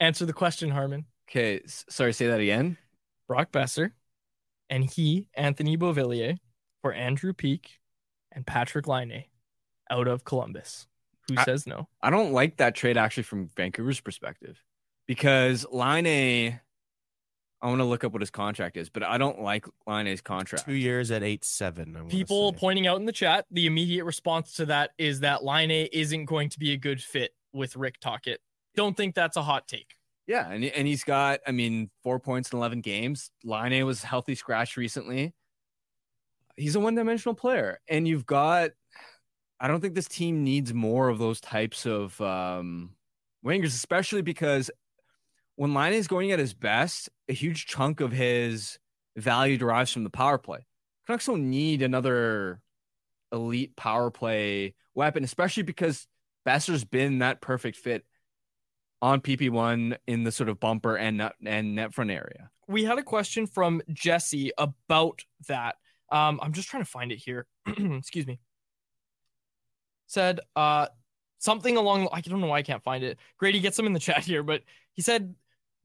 Answer the question, Harman. okay sorry say that again Brock Boeser and he, Anthony Beauvillier, for Andrew Peeke and Patrik Laine out of Columbus. Who I- says no? I don't like that trade actually from Vancouver's perspective because Laine I want to look up what his contract is, but I don't like Laine's contract. Two years at eight seven. I people say. pointing out in the chat the immediate response to that is that laine isn't going to be a good fit with rick tocchet don't think that's a hot take Yeah, and and he's got, I mean, four points in eleven games. Laine was healthy scratch recently. He's a one-dimensional player, and you've got. I don't think this team needs more of those types of um, wingers, especially because when Laine is going at his best, a huge chunk of his value derives from the power play. Canucks don't need another elite power play weapon, especially because Boeser's been that perfect fit on PP1 in the sort of bumper and net, and net front area. we had a question from jesse about that um i'm just trying to find it here excuse me said uh something along i don't know why i can't find it grady gets them in the chat here but he said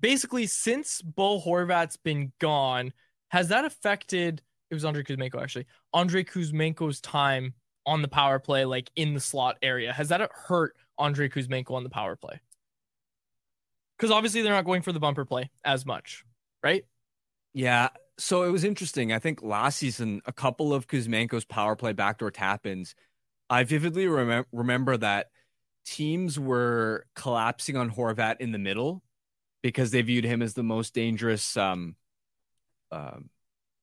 basically since bo horvat's been gone has that affected it was andre kuzmenko actually andre kuzmenko's time on the power play like in the slot area has that hurt andre kuzmenko on the power play because obviously they're not going for the bumper play as much right Yeah. So it was interesting. I think last season, a couple of Kuzmenko's power play backdoor tap ins, I vividly remem- remember that teams were collapsing on Horvat in the middle because they viewed him as the most dangerous um, um,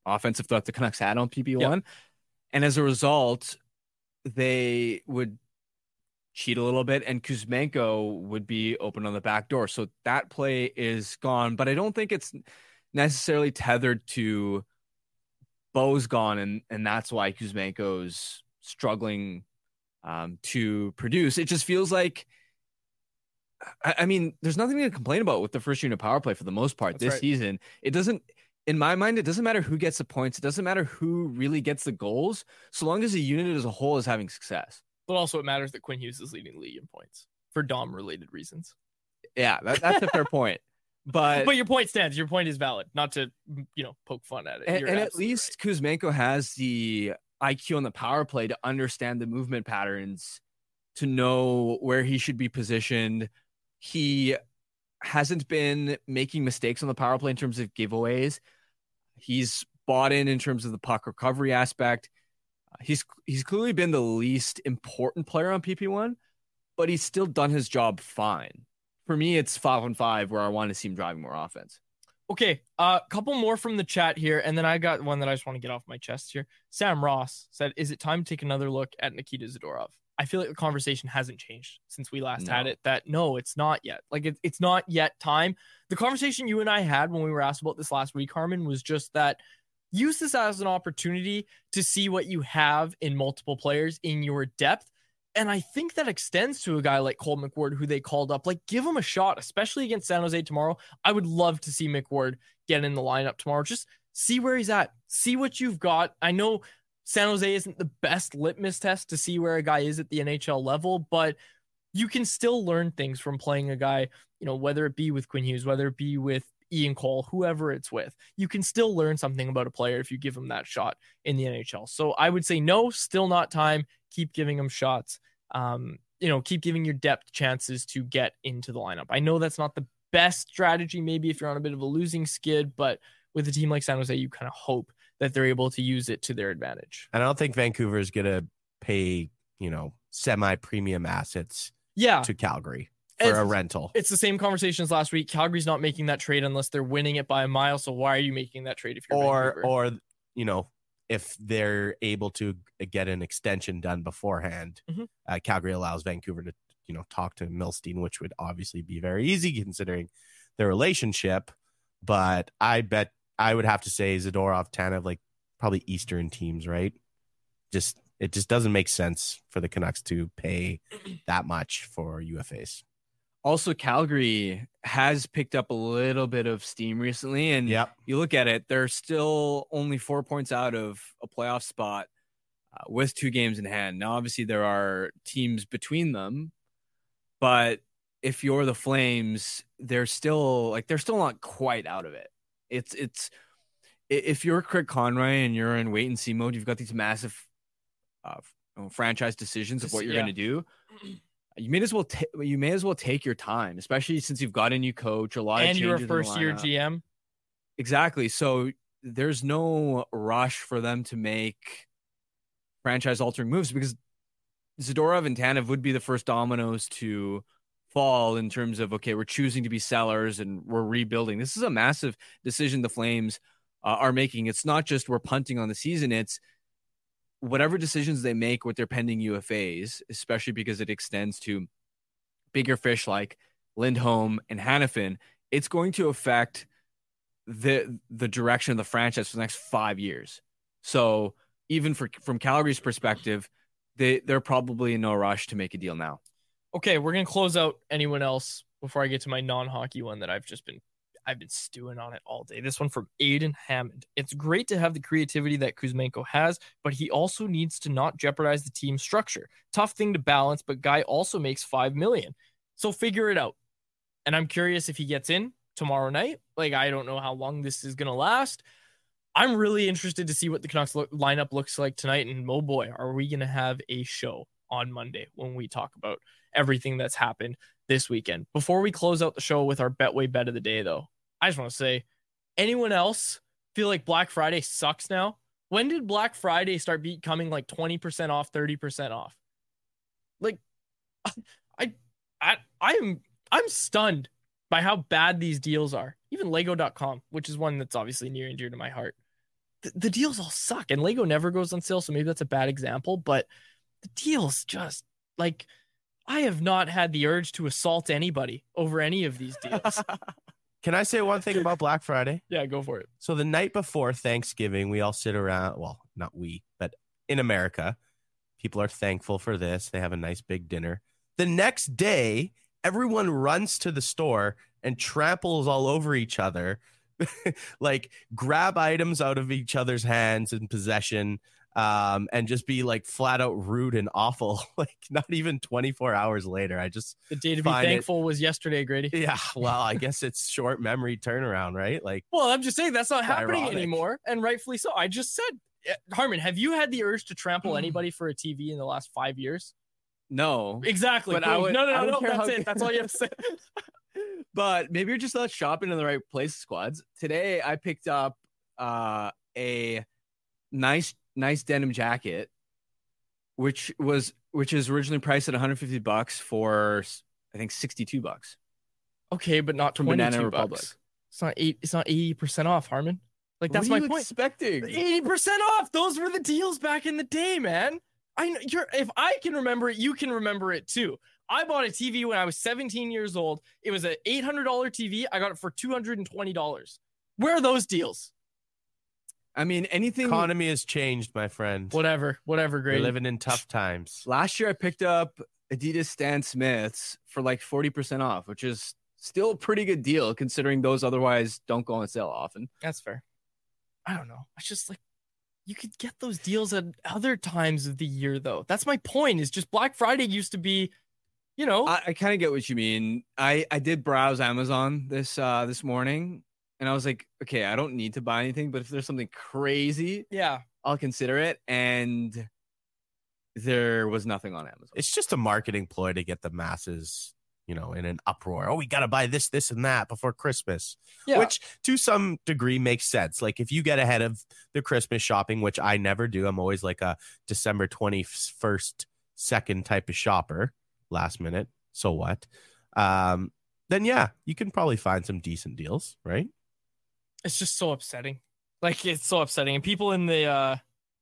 offensive threat the Canucks had on PP1. And as a result, they would cheat a little bit and Kuzmenko would be open on the back door. So that play is gone, but I don't think it's necessarily tethered to Bo's gone and and that's why Kuzmenko's struggling um, to produce. It just feels like I, I mean, there's nothing to complain about with the first unit power play for the most part That's this right. season. It doesn't, in my mind, it doesn't matter who gets the points. It doesn't matter who really gets the goals, so long as the unit as a whole is having success. But also, it matters that Quinn Hughes is leading the league in points for Dom related reasons. Yeah, that, that's a fair point. But But your point stands. Your point is valid. Not to you know poke fun at it. and, and at least Kuzmenko has the IQ on the power play to understand the movement patterns, to know where he should be positioned. He hasn't been making mistakes on the power play in terms of giveaways. He's bought in in terms of the puck recovery aspect. Uh, He's he's clearly been the least important player on PP1, but he's still done his job fine. For me, it's five on five where I want to see him driving more offense. Okay, a uh, couple more from the chat here, and then I got one that I just want to get off my chest here. Sam Ross said, "Is it time to take another look at Nikita Zadorov?" I feel like the conversation hasn't changed since we last had it. That no, it's not yet. Like it, it's not yet time. The conversation you and I had when we were asked about this last week, Harman, was just that use this as an opportunity to see what you have in multiple players in your depth. And I think that extends to a guy like Cole McWard, who they called up. Like, give him a shot, especially against San Jose tomorrow. I would love to see McWard get in the lineup tomorrow. Just see where he's at, see what you've got. I know San Jose isn't the best litmus test to see where a guy is at the NHL level, but you can still learn things from playing a guy, you know, whether it be with Quinn Hughes, whether it be with Ian Cole, whoever it's with. You can still learn something about a player if you give him that shot in the NHL. So I would say no, still not time. Keep giving him shots. Um, you know, keep giving your depth chances to get into the lineup. I know that's not the best strategy, maybe if you're on a bit of a losing skid, but with a team like San Jose, you kind of hope that they're able to use it to their advantage. And I don't think Vancouver is going to pay, you know, semi premium assets Yeah. to Calgary for a rental. It's the same conversation as last week. Calgary's not making that trade unless they're winning it by a mile. So why are you making that trade if you're Or, Vancouver? or, you know, if they're able to get an extension done beforehand, Mhm. uh, Calgary allows Vancouver to, you know, talk to Milstein, which would obviously be very easy considering their relationship. But I bet I would have to say Zadorov, Tanev, like probably Eastern teams, right? Just it just doesn't make sense for the Canucks to pay that much for UFAs. Also, Calgary has picked up a little bit of steam recently, and Yep. you look at it, they're still only four points out of a playoff spot uh, with two games in hand. Now, obviously, there are teams between them, but if you're the Flames, they're still like they're still not quite out of it. It's it's if you're Craig Conroy and you're in wait and see mode, you've got these massive uh, franchise decisions of what you're Yeah. going to do. You may as well ta- you may as well take your time, especially since you've got a new coach, a lot of and you're a changes in the first year. GM. Exactly. So there's no rush for them to make franchise altering moves because Zadorov and Tanev would be the first dominoes to fall in terms of okay, we're choosing to be sellers and we're rebuilding. This is a massive decision the Flames uh, are making. It's not just we're punting on the season. It's whatever decisions they make with their pending UFAs, especially because it extends to bigger fish like Lindholm and Hanifin. It's going to affect the the direction of the franchise for the next five years. So even for from Calgary's perspective, they they're probably in no rush to make a deal now. Okay, we're gonna close out anyone else before I get to my non-hockey one that I've just been I've been stewing on it all day. This one from Aiden Hammond. It's great to have the creativity that Kuzmenko has, but he also needs to not jeopardize the team structure. Tough thing to balance, but guy also makes five million. So figure it out. And I'm curious if he gets in tomorrow night. Like I don't know how long this is gonna last. I'm really interested to see what the Canucks look, lineup looks like tonight. And oh boy, are we gonna have a show on Monday when we talk about everything that's happened this weekend. Before we close out the show with our Betway bet of the day, though, I just want to say, anyone else feel like Black Friday sucks now? When did Black Friday start becoming like 20% off, 30% off? Like, I, I, I am, I'm stunned by how bad these deals are. Even Lego.com, which is one that's obviously near and dear to my heart. The, the deals all suck, and Lego never goes on sale, so maybe that's a bad example. But the deals just like I have not had the urge to assault anybody over any of these deals. Can I say one thing about Black Friday? yeah, go for it. So the night before Thanksgiving, we all sit around. Well, not we, but in America, people are thankful for this. They have a nice big dinner. The next day, everyone runs to the store and tramples all over each other, like grab items out of each other's hands in possession, um, and just be like flat out rude and awful. like not even 24 hours later, I just The day to be find it- thankful was yesterday, Grady. yeah. Well, I guess it's short memory turnaround, right? Like Well, I'm just saying that's not happening Ironic. anymore, and rightfully so. I just said, eh, Harman, have you had the urge to trample Hmm. anybody for a TV in the last five years? No, Exactly. But I would- no, no, I no, don't no. That's it. That's all you have to say. but maybe you're just not shopping in the right place, squads. Today I picked up uh, a nice, nice denim jacket, which was which is originally priced at 150 bucks for I think 62 bucks. Okay, but not From Banana Republic. bucks. It's not eight. It's not eighty percent off, Harman. Like that's what are my you point. Expecting Eighty percent off. Those were the deals back in the day, man. I know you're. If I can remember it, you can remember it too. I bought a TV when I was 17 years old. It was an $800 TV. I got it for $220. Where are those deals? I mean, anything. economy has changed, my friend. Whatever, whatever, Great. We're living in tough times. Last year I picked up Adidas Stan Smiths for like 40% off, which is still a pretty good deal considering those otherwise don't go on sale often. That's fair. I don't know. It's just like you could get those deals at other times of the year, though. That's my point. Is just Black Friday used to be, you know, I, I kind of get what you mean. I I did browse Amazon this uh this morning and I was like, okay, I don't need to buy anything, but if there's something crazy, yeah. I'll consider it. And there was nothing on Amazon. It's just a marketing ploy to get the masses, you know, in an uproar. Oh, we got to buy this, this, and that before Christmas. Yeah. Which to some degree makes sense. Like if you get ahead of the Christmas shopping, which I never do, I'm always like a December 21st, second type of shopper, last minute. So what? Um, then yeah, you can probably find some decent deals, right? It's just so upsetting. Like it's so upsetting, and people in the uh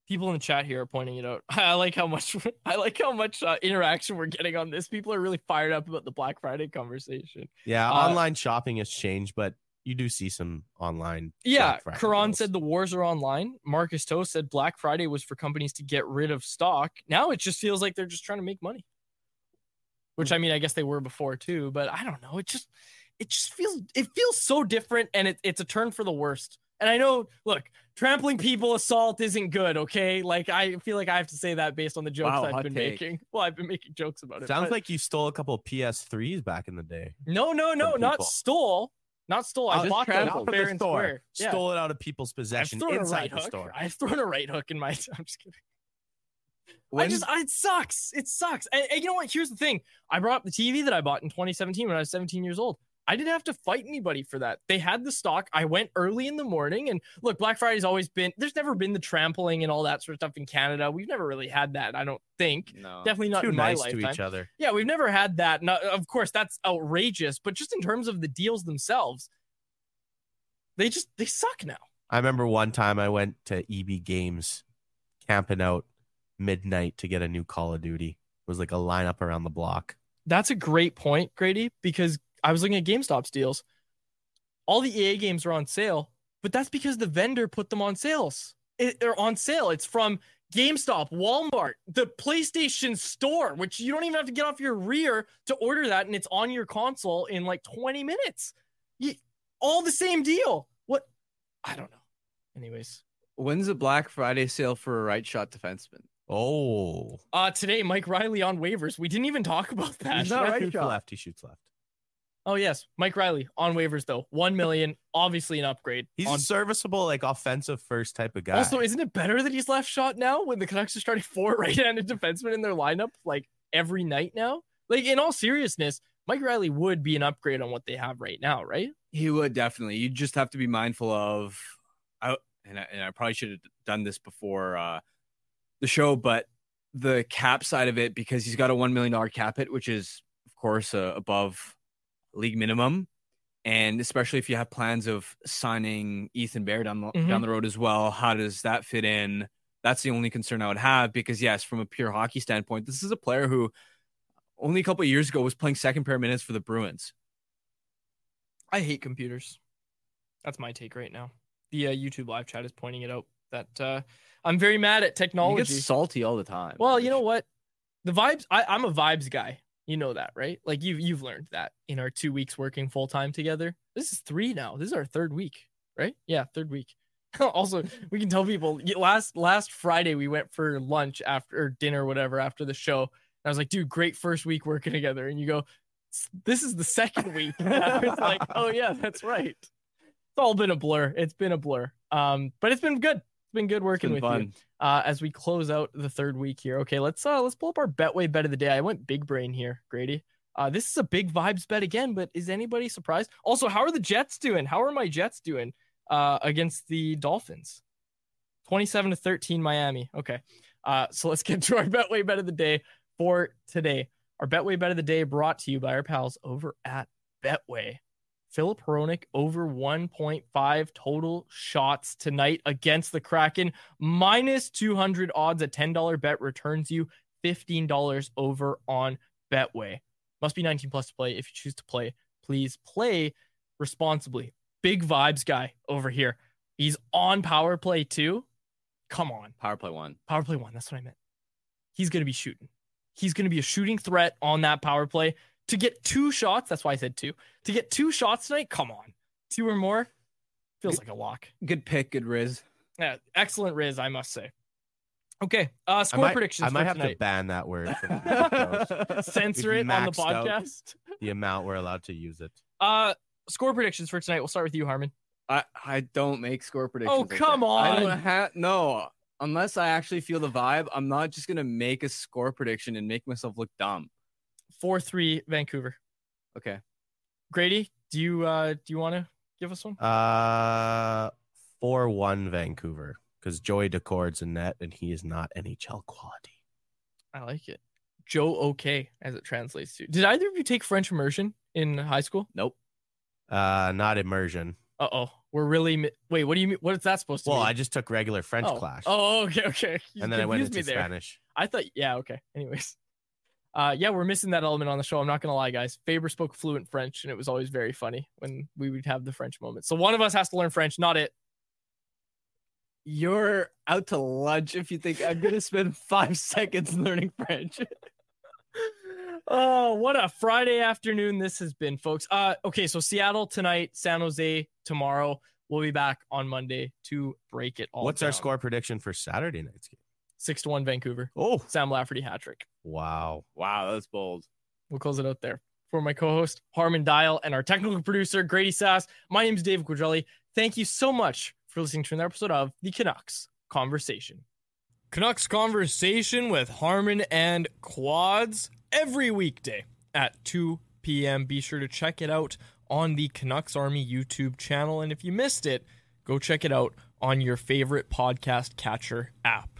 people in the chat here are pointing it out. I like how much I like how much uh, interaction we're getting on this. People are really fired up about the Black Friday conversation. Yeah, Uh, online shopping has changed, but you do see some online. Yeah, Karan said the wars are online. Marcus Toe said Black Friday was for companies to get rid of stock. Now it just feels like they're just trying to make money. Which I mean, I guess they were before too, but I don't know. It just it just feels it feels so different and it, it's a turn for the worst. And I know, look, trampling people assault isn't good, okay? Like I feel like I have to say that based on the jokes Wow, I've been take. making. Well, I've been making jokes about it. Sounds but- like you stole a couple of PS3s back in the day. no, no, no, not people. stole, not stole. I just bought them trampled. fair the and store. square. Yeah. Stole it out of people's possession I've thrown a inside right the hook. store. I've thrown a right hook in my. I'm just kidding. I just, I, it sucks. It sucks. And, and you know what? Here's the thing. I brought up the TV that I bought in 2017 when I was 17 years old. I didn't have to fight anybody for that. They had the stock. I went early in the morning, and look, Black Friday's always been. There's never been the trampling and all that sort of stuff in Canada. We've never really had that. I don't think. no. Definitely not Too in my nice lifetime. to each other. Yeah, we've never had that. Not, of course, that's outrageous. But just in terms of the deals themselves, they just they suck now. I remember one time I went to EB Games, camping out midnight to get a new Call of Duty. It was like a lineup around the block. That's a great point, Grady, because I was looking at GameStop's deals. All the EA games are on sale, but that's because the vendor put them on sales. It, they're on sale. It's from GameStop, Walmart, the PlayStation Store, which you don't even have to get off your rear to order that, and it's on your console in like 20 minutes. You, all the same deal. What? I don't know. Anyways, When's the Black Friday sale for a right shot defenseman? Oh, uh, today Mike Reilly on waivers. We didn't even talk about that. He's not right shoots shot. left. He shoots left. Oh yes, Mike Reilly on waivers though. One million, obviously an upgrade. He's on a serviceable, like offensive first type of guy. Also, isn't it better that he's left shot now when the Canucks are starting four right-handed defensemen in their lineup like every night now? Like in all seriousness, Mike Reilly would be an upgrade on what they have right now, right? He would definitely. You just have to be mindful of. I, and I, and I probably should have done this before uh, the show, but the cap side of it because he's got a one million dollar cap hit, which is of course uh, above league minimum, and especially if you have plans of signing Ethan Bear down the, Mhm. down the road as well, how does that fit in? That's the only concern I would have because yes, from a pure hockey standpoint, this is a player who only a couple of years ago was playing second pair minutes for the Bruins. I hate computers. That's my take right now. The uh, YouTube live chat is pointing it out that uh, I'm very mad at technology. gets salty all the time. Well, you know what? The vibes. I, I'm a vibes guy. You know that, right? Like you've you've learned that in our two weeks working full time together. This is three now. This is our third week, right? Yeah, third week. also, we can tell people last last Friday we went for lunch after or dinner, whatever, after the show. And I was like, dude, great first week working together. And you go, this is the second week. I was like, oh yeah, that's right. It's all been a blur. It's been a blur. Um, but it's been good. Been good working been with you uh, as we close out the third week here. Okay, let's uh let's pull up our Betway bet of the day. I went big brain here, Grady. Uh, this is a big vibes bet again, but is anybody surprised? Also, how are the Jets doing? How are my Jets doing uh, against the Dolphins? 27 to 13 Miami. Okay. Uh, so let's get to our Betway bet of the day for today. Our Betway bet of the day brought to you by our pals over at Betway. Filip Hronek over 1.5 total shots tonight against the Kraken. Minus 200 odds. A $10 bet returns you $15 over on Betway. Must be 19 plus to play. If you choose to play, please play responsibly. Big vibes guy over here. He's on power play too. Come on. Power play one. Power play one. That's what I meant. He's going to be shooting. He's going to be a shooting threat on that power play to get two shots. That's why I said two. To get two shots tonight, come on. Two or more feels like a lock. Good pick, good Riz. Yeah, excellent Riz, I must say. Okay, uh, I score might, predictions I might for have to ban that word. From. Censor We've it on the podcast. the amount we're allowed to use it. Uh, score predictions for tonight. We'll start with you, Harman. I, I don't make score predictions. Oh, like come. I on. don't have no. Unless I actually feel the vibe, I'm not just gonna make a score prediction and make myself look dumb. Four three Vancouver. Okay. Grady, do you uh do you want to give us one? Uh, four one Vancouver because Joey Daccord's in net and he is not NHL quality. I like it. Joe OK as it translates to. Did either of you take French immersion in high school? Nope. Uh, not immersion. Uh oh, we're really mi- wait. What do you mean? What is that supposed to Well, mean? I just took regular French oh. class. Oh, okay, okay. You and then I went into. Spanish. I thought, yeah, okay. Anyways, uh, yeah, we're missing that element on the show. I'm not gonna lie, guys. Faber spoke fluent French, and it was always very funny when we would have the French moment. So one of us has to learn French, not it. You're out to lunch if you think I'm gonna spend five seconds learning French. Oh, what a Friday afternoon this has been, folks. Uh, okay, so Seattle tonight, San Jose tomorrow. We'll be back on Monday to break it all. What's our score prediction for Saturday night's game? Six to one, Vancouver. Oh, Sam Lafferty hat trick. wow. wow, that's bold. We'll close it out there. For my co-host Harman Dayal and our technical producer Grady Sas, my name is Dave Quadrelli. Thank you so much for listening to another episode of the Canucks Conversation. Canucks Conversation with Harman and Quads every weekday at 2 p.m. Be sure to check it out on the Canucks Army YouTube channel. And if you missed it, go check it out on your favorite podcast catcher app.